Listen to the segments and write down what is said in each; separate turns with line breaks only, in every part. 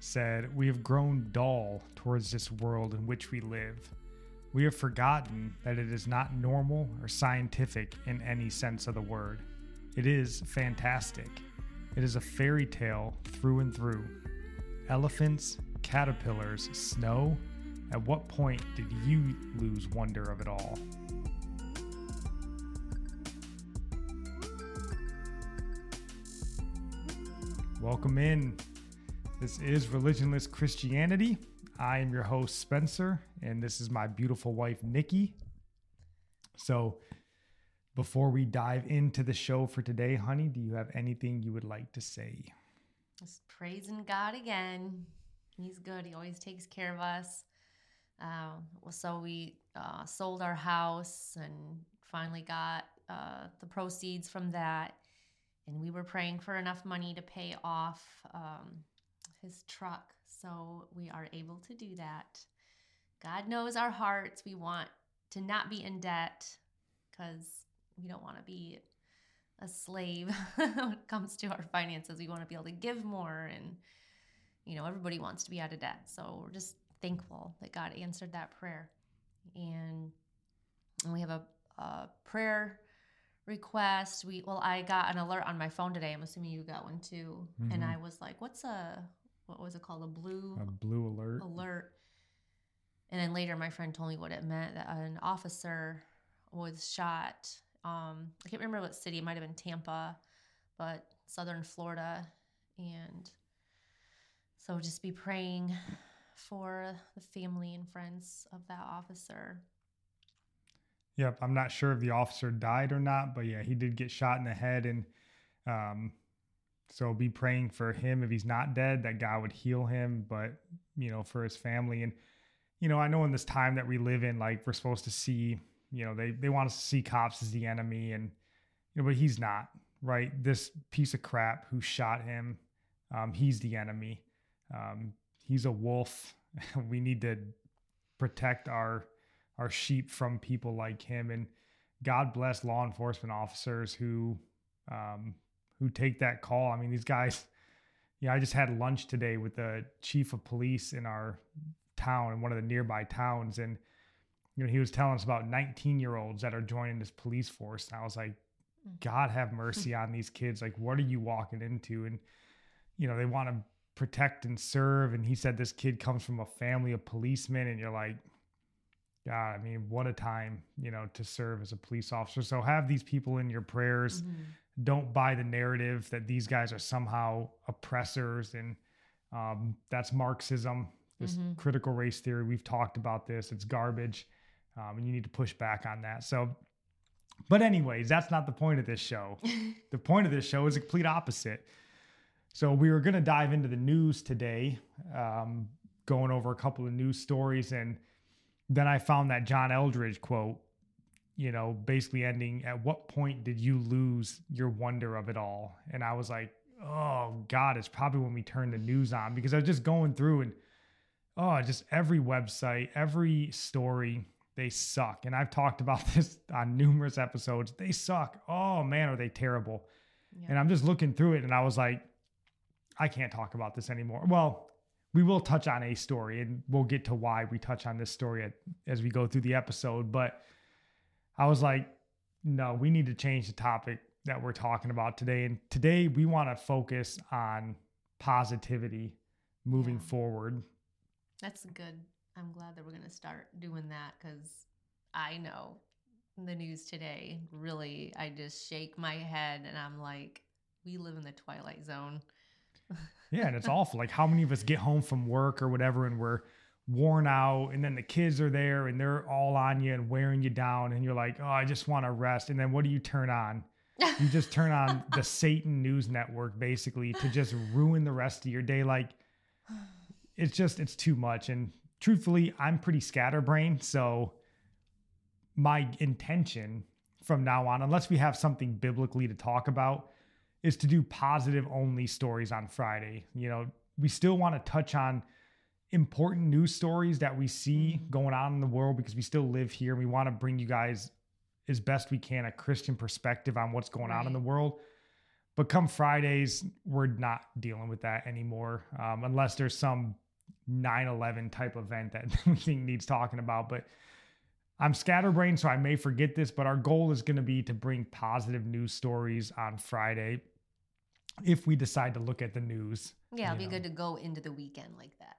said, We have grown dull towards this world in which we live. We have forgotten that it is not normal or scientific in any sense of the word. It is fantastic. It is a fairy tale through and through. Elephants, caterpillars, snow. At what point did you lose wonder of it all? Welcome in. This is Religionless Christianity. I am your host, Spencer, and this is my beautiful wife, Nikki. So, before we dive into the show for today, honey, do you have anything you would like to say?
Just praising God again. He's good. He always takes care of us. Uh, so we uh, sold our house and finally got uh, the proceeds from that. And we were praying for enough money to pay off um, his truck. So we are able to do that. God knows our hearts. We want to not be in debt because we don't want to be a slave when it comes to our finances. We want to be able to give more and you know, everybody wants to be out of debt. So we're just thankful that God answered that prayer. And, and we have a, a prayer request. We well, I got an alert on my phone today. I'm assuming you got one too. Mm-hmm. And I was like, "What's a what was it called? A blue
a blue alert
alert." And then later, my friend told me what it meant that an officer was shot. Um, I can't remember what city. It might have been Tampa, but southern Florida. And so just be praying for the family and friends of that officer.
Yep, I'm not sure if the officer died or not, but yeah, he did get shot in the head, and um, so be praying for him if he's not dead, that God would heal him, but you know, for his family, and you know, I know in this time that we live in, like we're supposed to see, you know, they they want us to see cops as the enemy, and you know, but he's not, right? This piece of crap who shot him, um, he's the enemy. Um, he's a wolf. we need to protect our our sheep from people like him. And God bless law enforcement officers who um, who take that call. I mean, these guys. Yeah, I just had lunch today with the chief of police in our town in one of the nearby towns, and you know he was telling us about 19 year olds that are joining this police force. And I was like, mm. God have mercy on these kids. Like, what are you walking into? And you know, they want to protect and serve. And he said this kid comes from a family of policemen, and you're like, God, I mean, what a time, you know, to serve as a police officer. So have these people in your prayers. Mm-hmm. Don't buy the narrative that these guys are somehow oppressors and um, that's Marxism, this mm-hmm. critical race theory. We've talked about this. It's garbage. Um, and you need to push back on that. So, but anyways, that's not the point of this show. the point of this show is a complete opposite. So we were going to dive into the news today, um, going over a couple of news stories and then I found that John Eldredge quote, you know, basically ending at what point did you lose your wonder of it all? And I was like, oh God, it's probably when we turned the news on because I was just going through and oh, just every website, every story, they suck. And I've talked about this on numerous episodes. They suck. Oh man, are they terrible? Yeah. And I'm just looking through it and I was like, I can't talk about this anymore. Well, we will touch on a story and we'll get to why we touch on this story as we go through the episode. But I was like, no, we need to change the topic that we're talking about today. And today we want to focus on positivity moving
Yeah.
forward.
That's good. I'm glad that we're going to start doing that because I know the news today really, I just shake my head and I'm like, we live in the twilight zone.
Yeah, and it's awful. Like how many of us get home from work or whatever and we're worn out and then the kids are there and they're all on you and wearing you down and you're like, "Oh, I just want to rest." And then what do you turn on? You just turn on the Satan News Network basically to just ruin the rest of your day like it's just it's too much and truthfully, I'm pretty scatterbrained, so my intention from now on, unless we have something biblically to talk about, is to do positive only stories on Friday. You know, we still want to touch on important news stories that we see
Mhm.
going on in the world because we still live here and we want to bring you guys as best we can a Christian perspective on what's going on in the world. But come Fridays, we're not dealing with that anymore, um, unless there's some 9 11 type event that we think needs talking about. But I'm scatterbrained, so I may forget this, but our goal is going to be to bring positive news stories on Friday if we decide to look at the news.
Yeah, it'll be
know.
good to go into the weekend like that.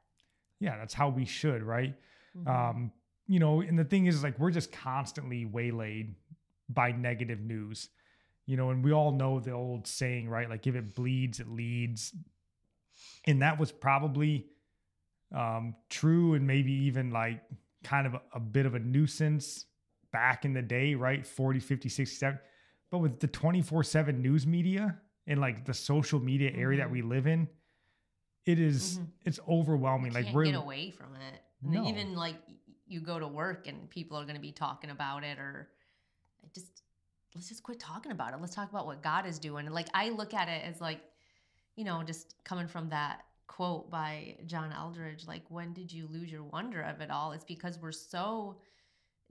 Yeah, that's how we should, right?
Mhm.
Um, you know, and the thing is, like, we're just constantly waylaid by negative news, you know, and we all know the old saying, right? Like, if it bleeds, it leads. And that was probably um, true and maybe even like kind of a, a bit of a nuisance back in the day, right? 40, 50, 60, 70. But with the 24 7 news media and like the social media area that
Mhm.
we live in, it is-
Mhm.
it's overwhelming.
you
like
can't
we're
get away from it. And
No.
even like you go to work and people are going to be talking about it or just let's just quit talking about it. Let's talk about what God is doing. And like I look at it as like you know just coming from that quote by John Eldredge like when did you lose your wonder of it all? It's because we're so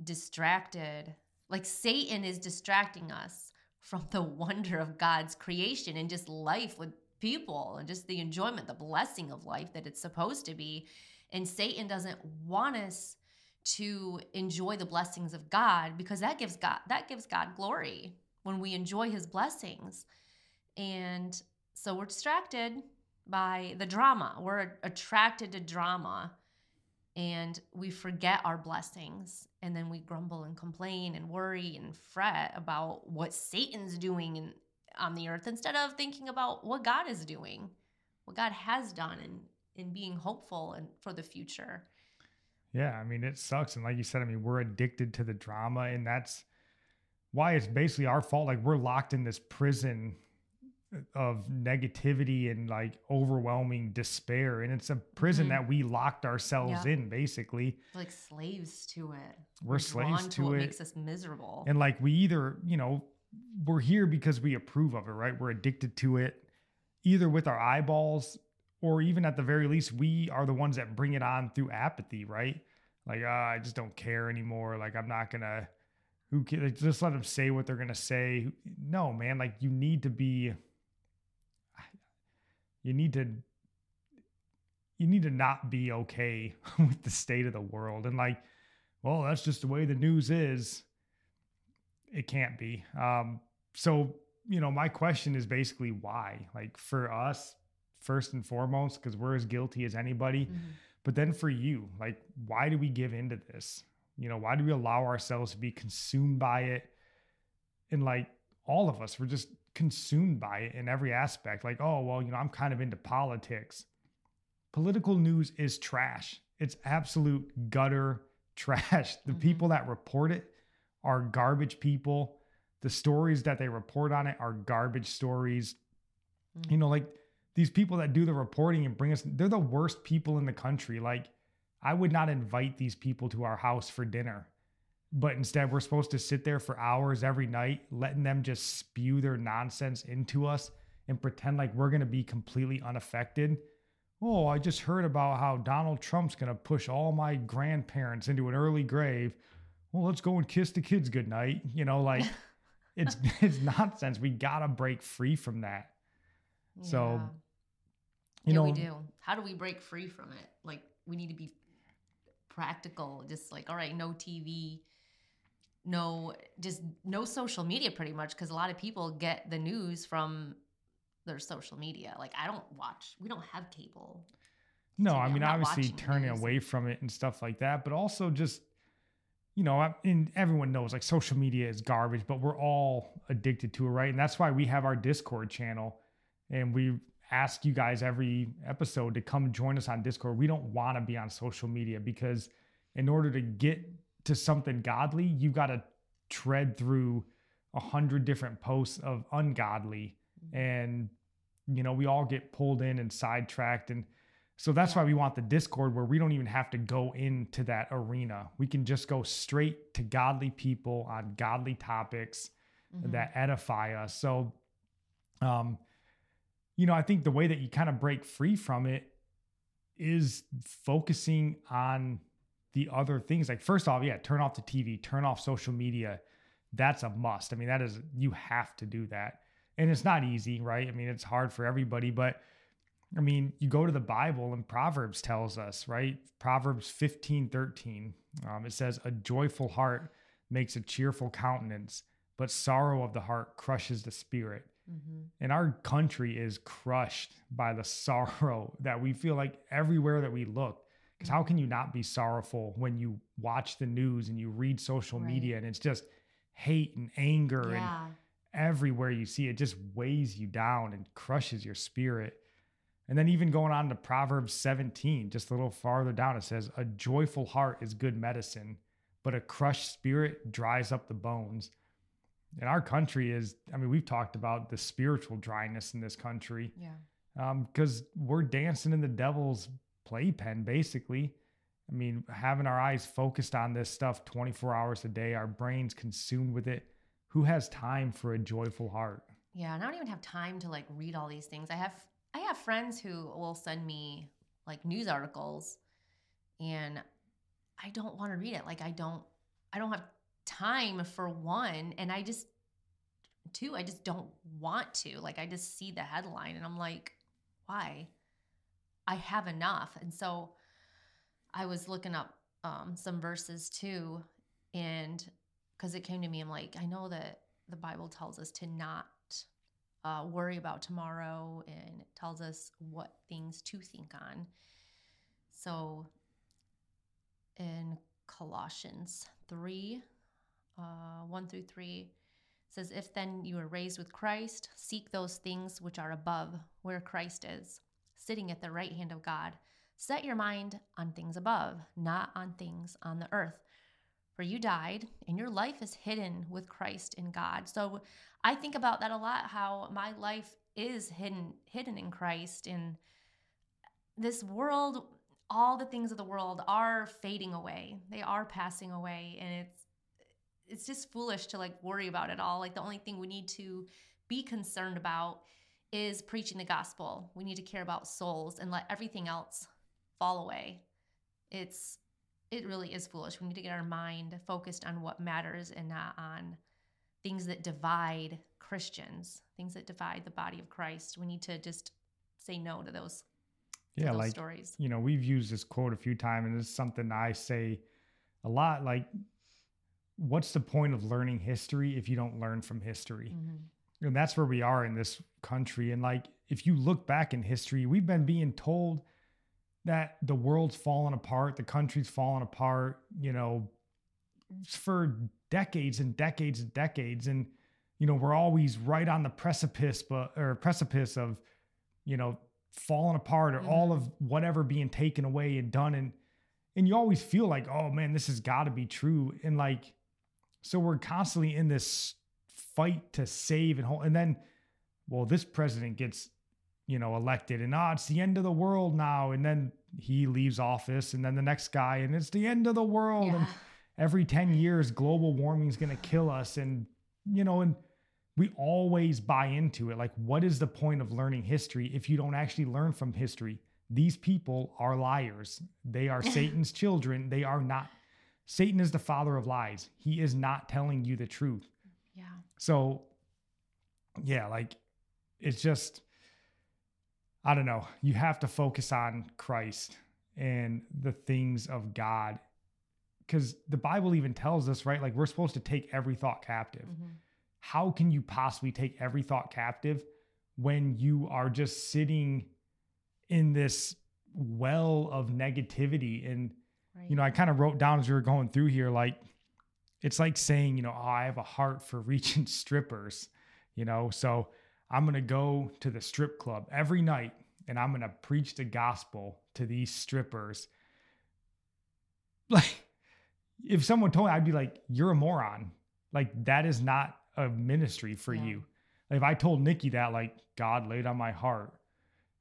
distracted. Like Satan is distracting us from the wonder of God's creation and just life with people and just the enjoyment, the blessing of life that it's supposed to be. And Satan doesn't want us to enjoy the blessings of God because that gives God that gives God glory when we enjoy his blessings. And so we're distracted by the drama. We're attracted to drama and we forget our blessings and then we grumble and complain and worry and fret about what Satan's doing in, on the earth instead of thinking about what God is doing, what God has done and and being hopeful and for the future.
Yeah, I mean, it sucks. And like you said, I mean, we're addicted to the drama, and that's why it's basically our fault. Like, we're locked in this prison of negativity and like overwhelming despair. And it's a prison
Mhm.
that we locked ourselves
Yeah.
in, basically.
We're like slaves to it.
We're
drawn
slaves to
what
it.
makes us miserable.
And like, we either, you know, we're here because we approve of it, right? We're addicted to it, either with our eyeballs or even at the very least, we are the ones that bring it on through apathy, right? Like, uh, I just don't care anymore. Like, I'm not gonna. Who ca- like, just let them say what they're gonna say? No, man. Like, you need to be. You need to. You need to not be okay with the state of the world, and like, well, that's just the way the news is. It can't be. Um, so, you know, my question is basically why? Like, for us, first and foremost, because we're as guilty as anybody.
Mhm.
But then for you, like, why do we give into this? You know, why do we allow ourselves to be consumed by it? And like all of us, we're just consumed by it in every aspect. Like, oh, well, you know, I'm kind of into politics. Political news is trash. It's absolute gutter trash. The
Mhm.
people that report it are garbage people. The stories that they report on it are garbage stories. Mm-hmm. You know like these people that do the reporting and bring us they're the worst people in the country. Like i would not invite these people to our house for dinner but instead we're supposed to sit there for hours every night letting them just spew their nonsense into us and pretend like we're going to be completely unaffected. Oh i just heard about how donald trump's going to push all my grandparents into an early grave well let's go and kiss the kids goodnight you know like it's it's nonsense we got to break free from that so,
Yeah.
you
yeah,
know
we do. How do we break free from it? Like, we need to be practical. Just like, all right, no TV, no, just no social media, pretty much, because a lot of people get the news from their social media. Like I don't watch. We don't have cable.
No,
TV.
I mean, obviously turning away from it and stuff like that, but also just, you know, and everyone knows like social media is garbage, but we're all addicted to it, right? And that's why we have our Discord channel and we ask you guys every episode to come join us on Discord. We don't want to be on social media because in order to get to something godly, you've got to tread through a hundred different posts of ungodly mm-hmm. and you know we all get pulled in and sidetracked and so that's why we want the discord where we don't even have to go into that arena. We can just go straight to godly people on godly topics
Mhm.
that edify us. So um you know i think the way that you kind of break free from it is focusing on the other things. Like first off yeah turn off the tv turn off social media. That's a must. I mean that is you have to do that. And it's not easy right? I mean it's hard for everybody but i mean you go to the bible and proverbs tells us right proverbs 15 13 um, it says a joyful heart makes a cheerful countenance but sorrow of the heart crushes the spirit
Mhm.
and our country is crushed by the sorrow that we feel like everywhere that we look because how can you not be sorrowful when you watch the news and you read social
Right.
media and it's just hate and anger and everywhere you see it just weighs you down and crushes your spirit and then even going on to proverbs 17 just a little farther down it says a joyful heart is good medicine but a crushed spirit dries up the bones and our country is i mean we've talked about the spiritual dryness in this country
Yeah.
Um, because we're dancing in the devil's playpen basically i mean having our eyes focused on this stuff 24 hours a day our brains consumed with it who has time for a joyful heart
Yeah, and I don't even have time to like read all these things. I have I have friends who will send me like news articles and I don't want to read it. Like I don't I don't have time for one and I just two, I just don't want to. Like I just see the headline and I'm like, why? I have enough. And so I was looking up um, some verses too and because it came to me, I'm like, I know that the Bible tells us to not uh, worry about tomorrow and it tells us what things to think on. So in Colossians 3 uh, 1 through 3 it says, If then you are raised with Christ, seek those things which are above, where Christ is, sitting at the right hand of God. Set your mind on things above, not on things on the earth. For you died, and your life is hidden with Christ in God. So I think about that a lot, how my life is hidden, hidden in Christ. And this world, all the things of the world are fading away. They are passing away. And it's it's just foolish to like worry about it all. Like the only thing we need to be concerned about is preaching the gospel. We need to care about souls and let everything else fall away. It's it really is foolish. We need to get our mind focused on what matters and not on things that divide Christians, things that divide the body of Christ. We need to just say no to those, to
yeah
those
like
stories.
you know we've used this quote a few times and it's something i say a lot like what's the point of learning history if you don't learn from history
Mhm.
and that's where we are in this country and like if you look back in history we've been being told that the world's fallen apart the country's fallen apart you know for decades and decades and decades. And you know we're always right on the precipice but or precipice of you know falling apart or all of whatever being taken away and done. And and you always feel like oh man this has got to be true. And like so we're constantly in this fight to save and hold and then well this president gets you know elected and ah it's the end of the world now. And then he leaves office and then the next guy and it's the end of the world and every 10 years global warming is going to kill us and you know and we always buy into it. Like what is the point of learning history if you don't actually learn from history? These people are liars. They are satan's children. They are not satan is the father of lies. He is not telling you the truth.
Yeah.
so yeah like it's just i don't know. You have to focus on christ and the things of god. Because the bible even tells us right like we're supposed to take every thought captive.
Mhm.
how can you possibly take every thought captive when you are just sitting in this well of negativity? And
Right.
you know i kind of wrote down as we were going through here like it's like saying you know oh, i have a heart for reaching strippers you know? So i'm going to go to the strip club every night and i'm going to preach the gospel to these strippers. Like if someone told me i'd be like you're a moron. Like that is not a ministry for
Yeah.
you. If i told nikki that like god laid on my heart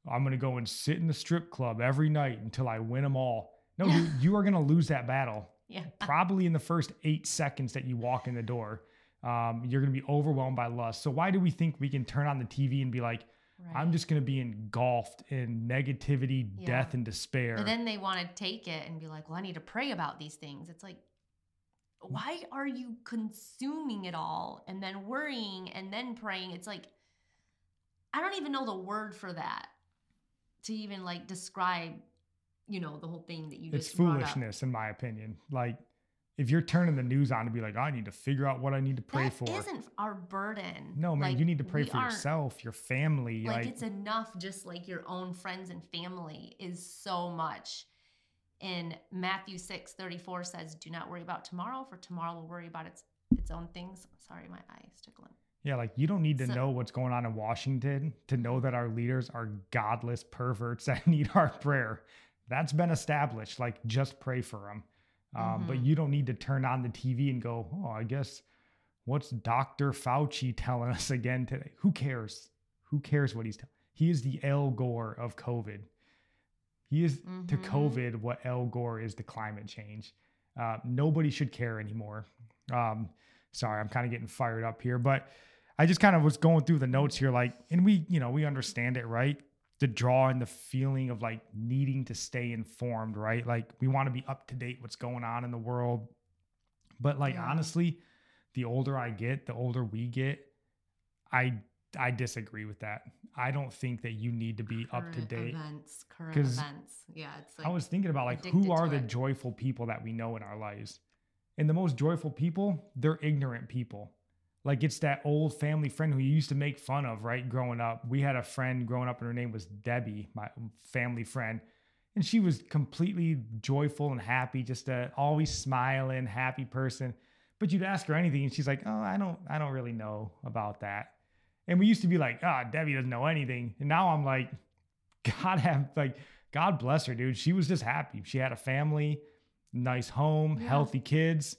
i'm going to go and sit in the strip club every night until i win them all. No you, you are going to lose that battle
yeah.
probably in the first eight seconds that you walk in the door um, you're going to be overwhelmed by lust so why do we think we can turn on the tv and be like i'm just going to be engulfed in negativity
Yeah.
death and despair
But then they want to take it and be like, well, I need to pray about these things. It's like, why are you consuming it all and then worrying and then praying? It's like, I don't even know the word for that to even like describe, you know, the whole thing that you
it's
just brought up.
foolishness in my opinion like if you're turning the news on to be like i need to figure out what i need to pray
That
for
isn't our burden.
no man
Like,
you need to pray for yourself your family
Like,
like,
it's enough, just like your own friends and family is so much. In Matthew 6 34 says, Do not worry about tomorrow, for tomorrow will worry about its its own things. Sorry, my eye is tickling.
yeah like you don't need to
So-
know what's going on in washington to know mm-hmm. that our leaders are godless perverts that need our prayer that's been established like just pray for them um, but
Mhm.
you don't need to turn on the tv and go oh i guess what's dr fauci telling us again today? Who cares? Who cares what he's telling he is the Al Gore of covid. He is to
Mhm.
covid what Al Gore is to climate change. Uh, nobody should care anymore. Um, sorry i'm kind of getting fired up here but i just kind of was going through the notes here like and we you know we understand it right the draw and the feeling of like needing to stay informed right like we want to be up to date what's going on in the world but like
Yeah.
honestly the older i get the older we get i i disagree with that i don't think that you need to be up to date
Events, current events. Yeah, it's like
I was thinking about like who are the
it.
joyful people that we know in our lives. And the most joyful people, they're ignorant people. Like it's that old family friend who you used to make fun of, right? Growing up. We had a friend growing up and her name was Debbie, my family friend. And she was completely joyful and happy, just a always smiling, happy person. But you'd ask her anything and she's like, "Oh, I don't I don't really know about that." And we used to be like, "Ah, Debbie doesn't know anything." And now I'm like, God have like God bless her, dude. She was just happy. She had a family, nice home,
Yeah.
healthy kids,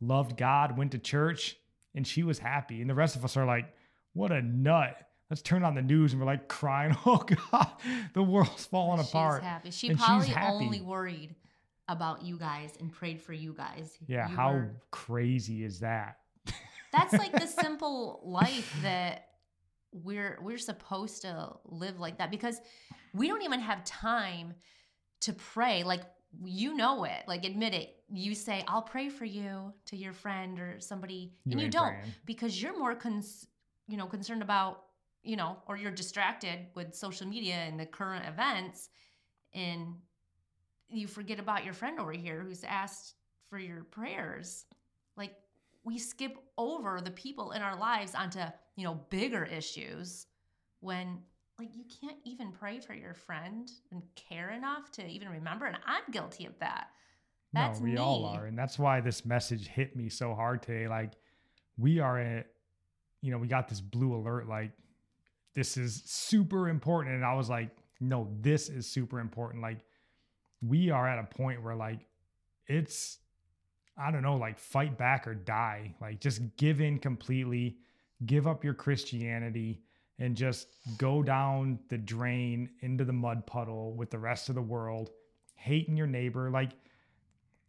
loved God, went to church, and she was happy. And the rest of us are like, what a nut. Let's turn on the news and we're like crying, oh God, the world's falling
she's
apart.
happy. She
and
probably
happy.
only worried about you guys and prayed for you guys.
Yeah,
You
how
were-
crazy is that?
that's like the simple life that we're we're supposed to live like that because we don't even have time to pray like you know it like admit it you say i'll pray for you to your friend or somebody and you don't
praying.
because you're more cons- you know concerned about you know or you're distracted with social media and the current events and you forget about your friend over here who's asked for your prayers like we skip over the people in our lives onto you know bigger issues when like you can't even pray for your friend and care enough to even remember and i'm guilty of that that's
no, we
me
all are. And that's why this message hit me so hard today. Like, we are at, you know, we got this blue alert, like, this is super important. And I was like, no, this is super important. Like, we are at a point where, like, it's, I don't know, like, fight back or die. Like, just give in completely, give up your Christianity, and just go down the drain into the mud puddle with the rest of the world, hating your neighbor. Like,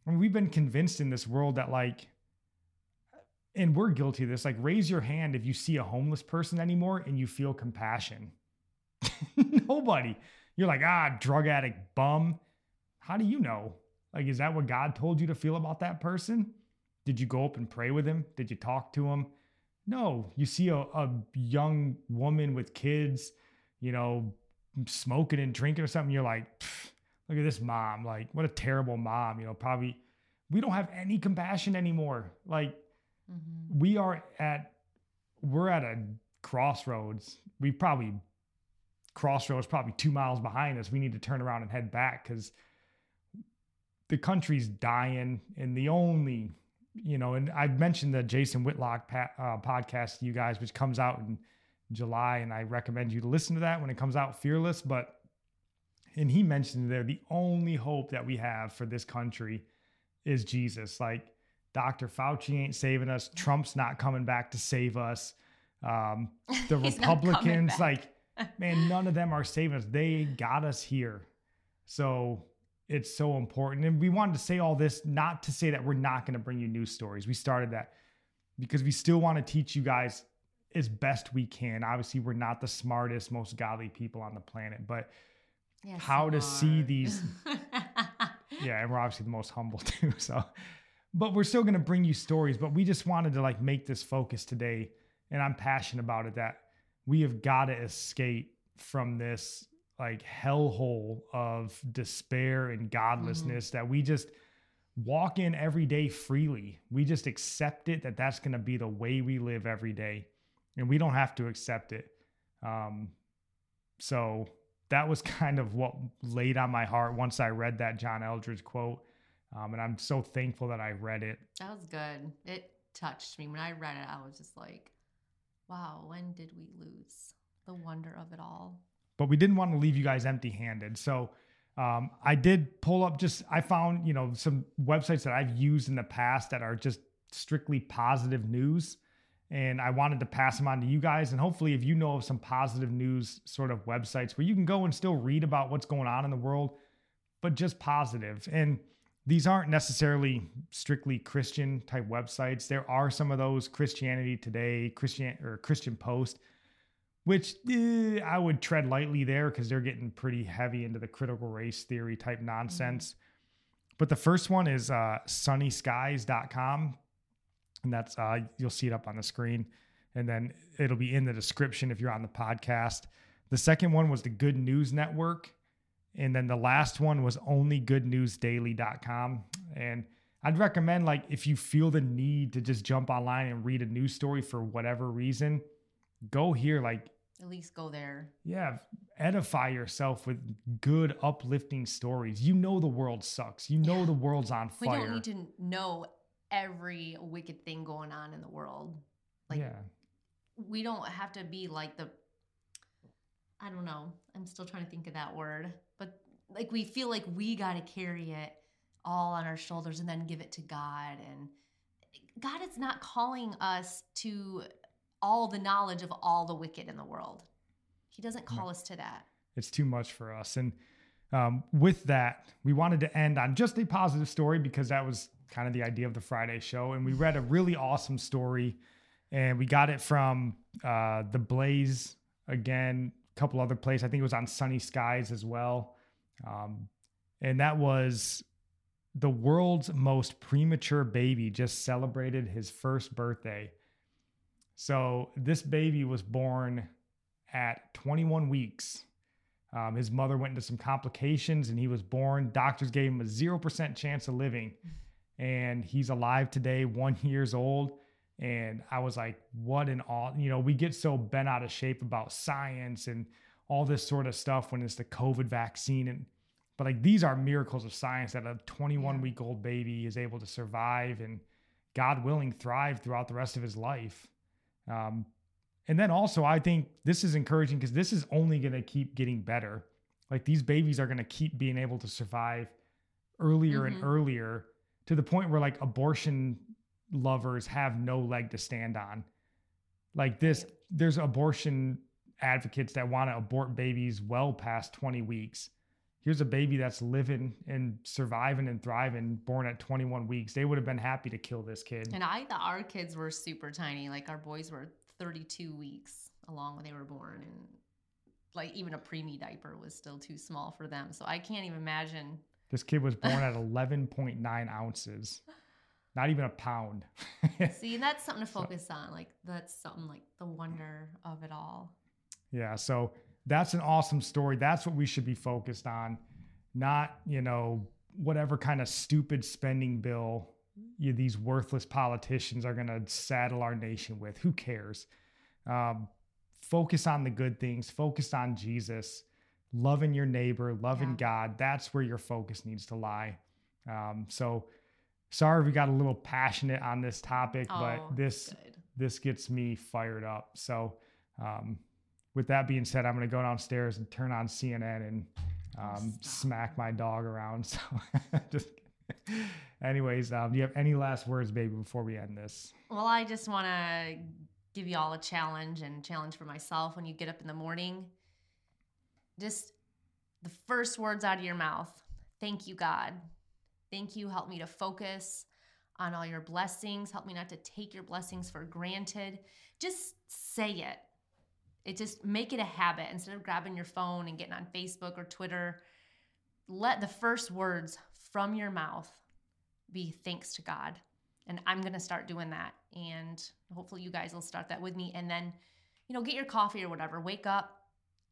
I mean, we've been convinced in this world that like, and we're guilty of this. Like, raise your hand if you see a homeless person anymore and you feel compassion. Nobody. You're like, ah, drug addict, bum. How do you know? Like, is that what God told you to feel about that person? Did you go up and pray with him? Did you talk to him? No. You see a, a young woman with kids, you know, smoking and drinking or something. You're like, look at this mom. Like, what a terrible mom. You know, probably we don't have any compassion anymore. Like,
Mhm.
we are at we're at a crossroads. We've probably crossroads probably two miles behind us. We need to turn around and head back because the country's dying. And the only, you know, and I've mentioned the Jason Whitlock pa- uh, podcast to you guys, which comes out in July. And I recommend you to listen to that when it comes out, Fearless. But, and he mentioned there, the only hope that we have for this country is Jesus. Like, Dr. Fauci ain't saving us. Trump's not coming back to save us. Um, the Republicans, like, man, none of them are saving us. They got us here. So it's so important. And we wanted to say all this not to say that we're not going to bring you news stories. We started that because we still want to teach you guys as best we can. Obviously, we're not the smartest, most godly people on the planet, but yeah, how to see these. yeah, and we're obviously the most humble too. So, but we're still going to bring you stories. But we just wanted to like make this focus today. And I'm passionate about it that we have got to escape from this like hellhole of despair and godlessness mm-hmm. that we just walk in every day freely. We just accept it that that's going to be the way we live every day, and we don't have to accept it. Um, so that was kind of what laid on my heart once I read that John Eldredge quote. Um, and I'm so thankful that I read it.
That was good. It touched me. When I read it, I was just like, wow, when did we lose the wonder of it all?
But we didn't want to leave you guys empty handed. So um, I did pull up just, I found, you know, some websites that I've used in the past that are just strictly positive news. And I wanted to pass them on to you guys. And hopefully, if you know of some positive news sort of websites where you can go and still read about what's going on in the world, but just positive. And these aren't necessarily strictly Christian type websites. There are some of those Christianity Today, Christian or Christian Post, which eh, I would tread lightly there because they're getting pretty heavy into the critical race theory type nonsense. Mm-hmm. But the first one is uh, sunnyskies.com. And that's, uh, you'll see it up on the screen. And then it'll be in the description if you're on the podcast. The second one was the Good News Network. And then the last one was onlygoodnewsdaily.com. And I'd recommend, like, if you feel the need to just jump online and read a news story for whatever reason, go here. Like,
at least go there.
Yeah. Edify yourself with good, uplifting stories. You know, the world sucks. You know, yeah. the world's on fire.
We don't need to know every wicked thing going on in the world. Like, yeah. we don't have to be like the I don't know. I'm still trying to think of that word. But like we feel like we got to carry it all on our shoulders and then give it to God and God is not calling us to all the knowledge of all the wicked in the world. He doesn't call no. us to that.
It's too much for us. And um, with that, we wanted to end on just a positive story because that was kind of the idea of the Friday show. And we read a really awesome story, and we got it from uh, the Blaze again a couple other places. I think it was on Sunny Skies as well. Um, and that was the world's most premature baby just celebrated his first birthday. So this baby was born at 21 weeks. Um, his mother went into some complications and he was born. Doctors gave him a 0% chance of living. And he's alive today, one years old. And I was like, what an all, you know, we get so bent out of shape about science and all this sort of stuff when it's the COVID vaccine. And, but like these are miracles of science that a 21 yeah. week old baby is able to survive and God willing thrive throughout the rest of his life. Um, and then also, I think this is encouraging because this is only going to keep getting better. Like these babies are going to keep being able to survive earlier mm-hmm. and earlier to the point where like abortion lovers have no leg to stand on. Like this, there's abortion advocates that want to abort babies well past 20 weeks. Here's a baby that's living and surviving and thriving, born at 21 weeks. They would have been happy to kill this kid.
And I thought our kids were super tiny. Like our boys were 32 weeks along when they were born. And like even a preemie diaper was still too small for them. So I can't even imagine.
This kid was born at 11.9 ounces not even a pound.
See, that's something to focus on. Like that's something like the wonder of it all.
Yeah, so that's an awesome story. That's what we should be focused on, not, you know, whatever kind of stupid spending bill you, these worthless politicians are going to saddle our nation with. Who cares? Um, focus on the good things, focus on Jesus, loving your neighbor, loving
Yeah.
God. That's where your focus needs to lie. Um, so sorry if we got a little passionate on this topic,
Oh,
but this
good.
this gets me fired up. So um, with that being said, I'm going to go downstairs and turn on CNN and um, smack my dog around. So just anyways, um, do you have any last words, baby, before we end this?
Well, I just want to give you all a challenge and challenge for myself when you get up in the morning. Just the first words out of your mouth Thank you, God. Thank you. Help me to focus on all your blessings. Help me not to take your blessings for granted. Just say it. It just make it a habit instead of grabbing your phone and getting on Facebook or Twitter. Let the first words from your mouth be thanks to God. And I'm going to start doing that. And hopefully, you guys will start that with me. And then, you know, get your coffee or whatever. Wake up.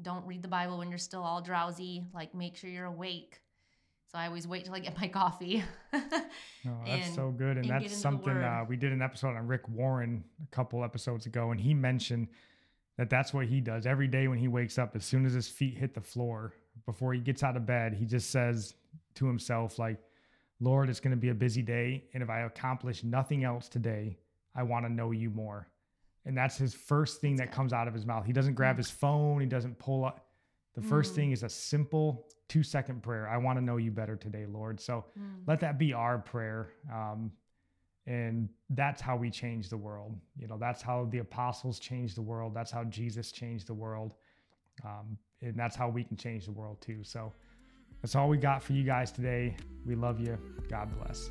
Don't read the Bible when you're still all drowsy. Like, make sure you're awake. So I always wait till I get my coffee.
Oh, that's
And-
so good. And,
and
that's something uh, we did an episode on Rick Warren a couple episodes ago, and he mentioned that that's what he does every day when he wakes up. As soon as his feet hit the floor, before he gets out of bed, he just says to himself, like, Lord, it's going to be a busy day. And if I accomplish nothing else today, I want to know you more. And that's his first thing that comes out of his mouth. He doesn't grab his phone, he doesn't pull up. The first
Mm.
thing is a simple two second prayer. I want to know you better today, Lord. So,
Mm.
let that be our prayer um, and that's how we change the world. You know that's how the apostles changed the world. That's how jesus changed the world. Um, and that's how we can change the world too. So that's all we got for you guys today. We love you. God bless.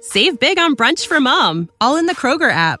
Save big on brunch for mom, all in the Kroger app.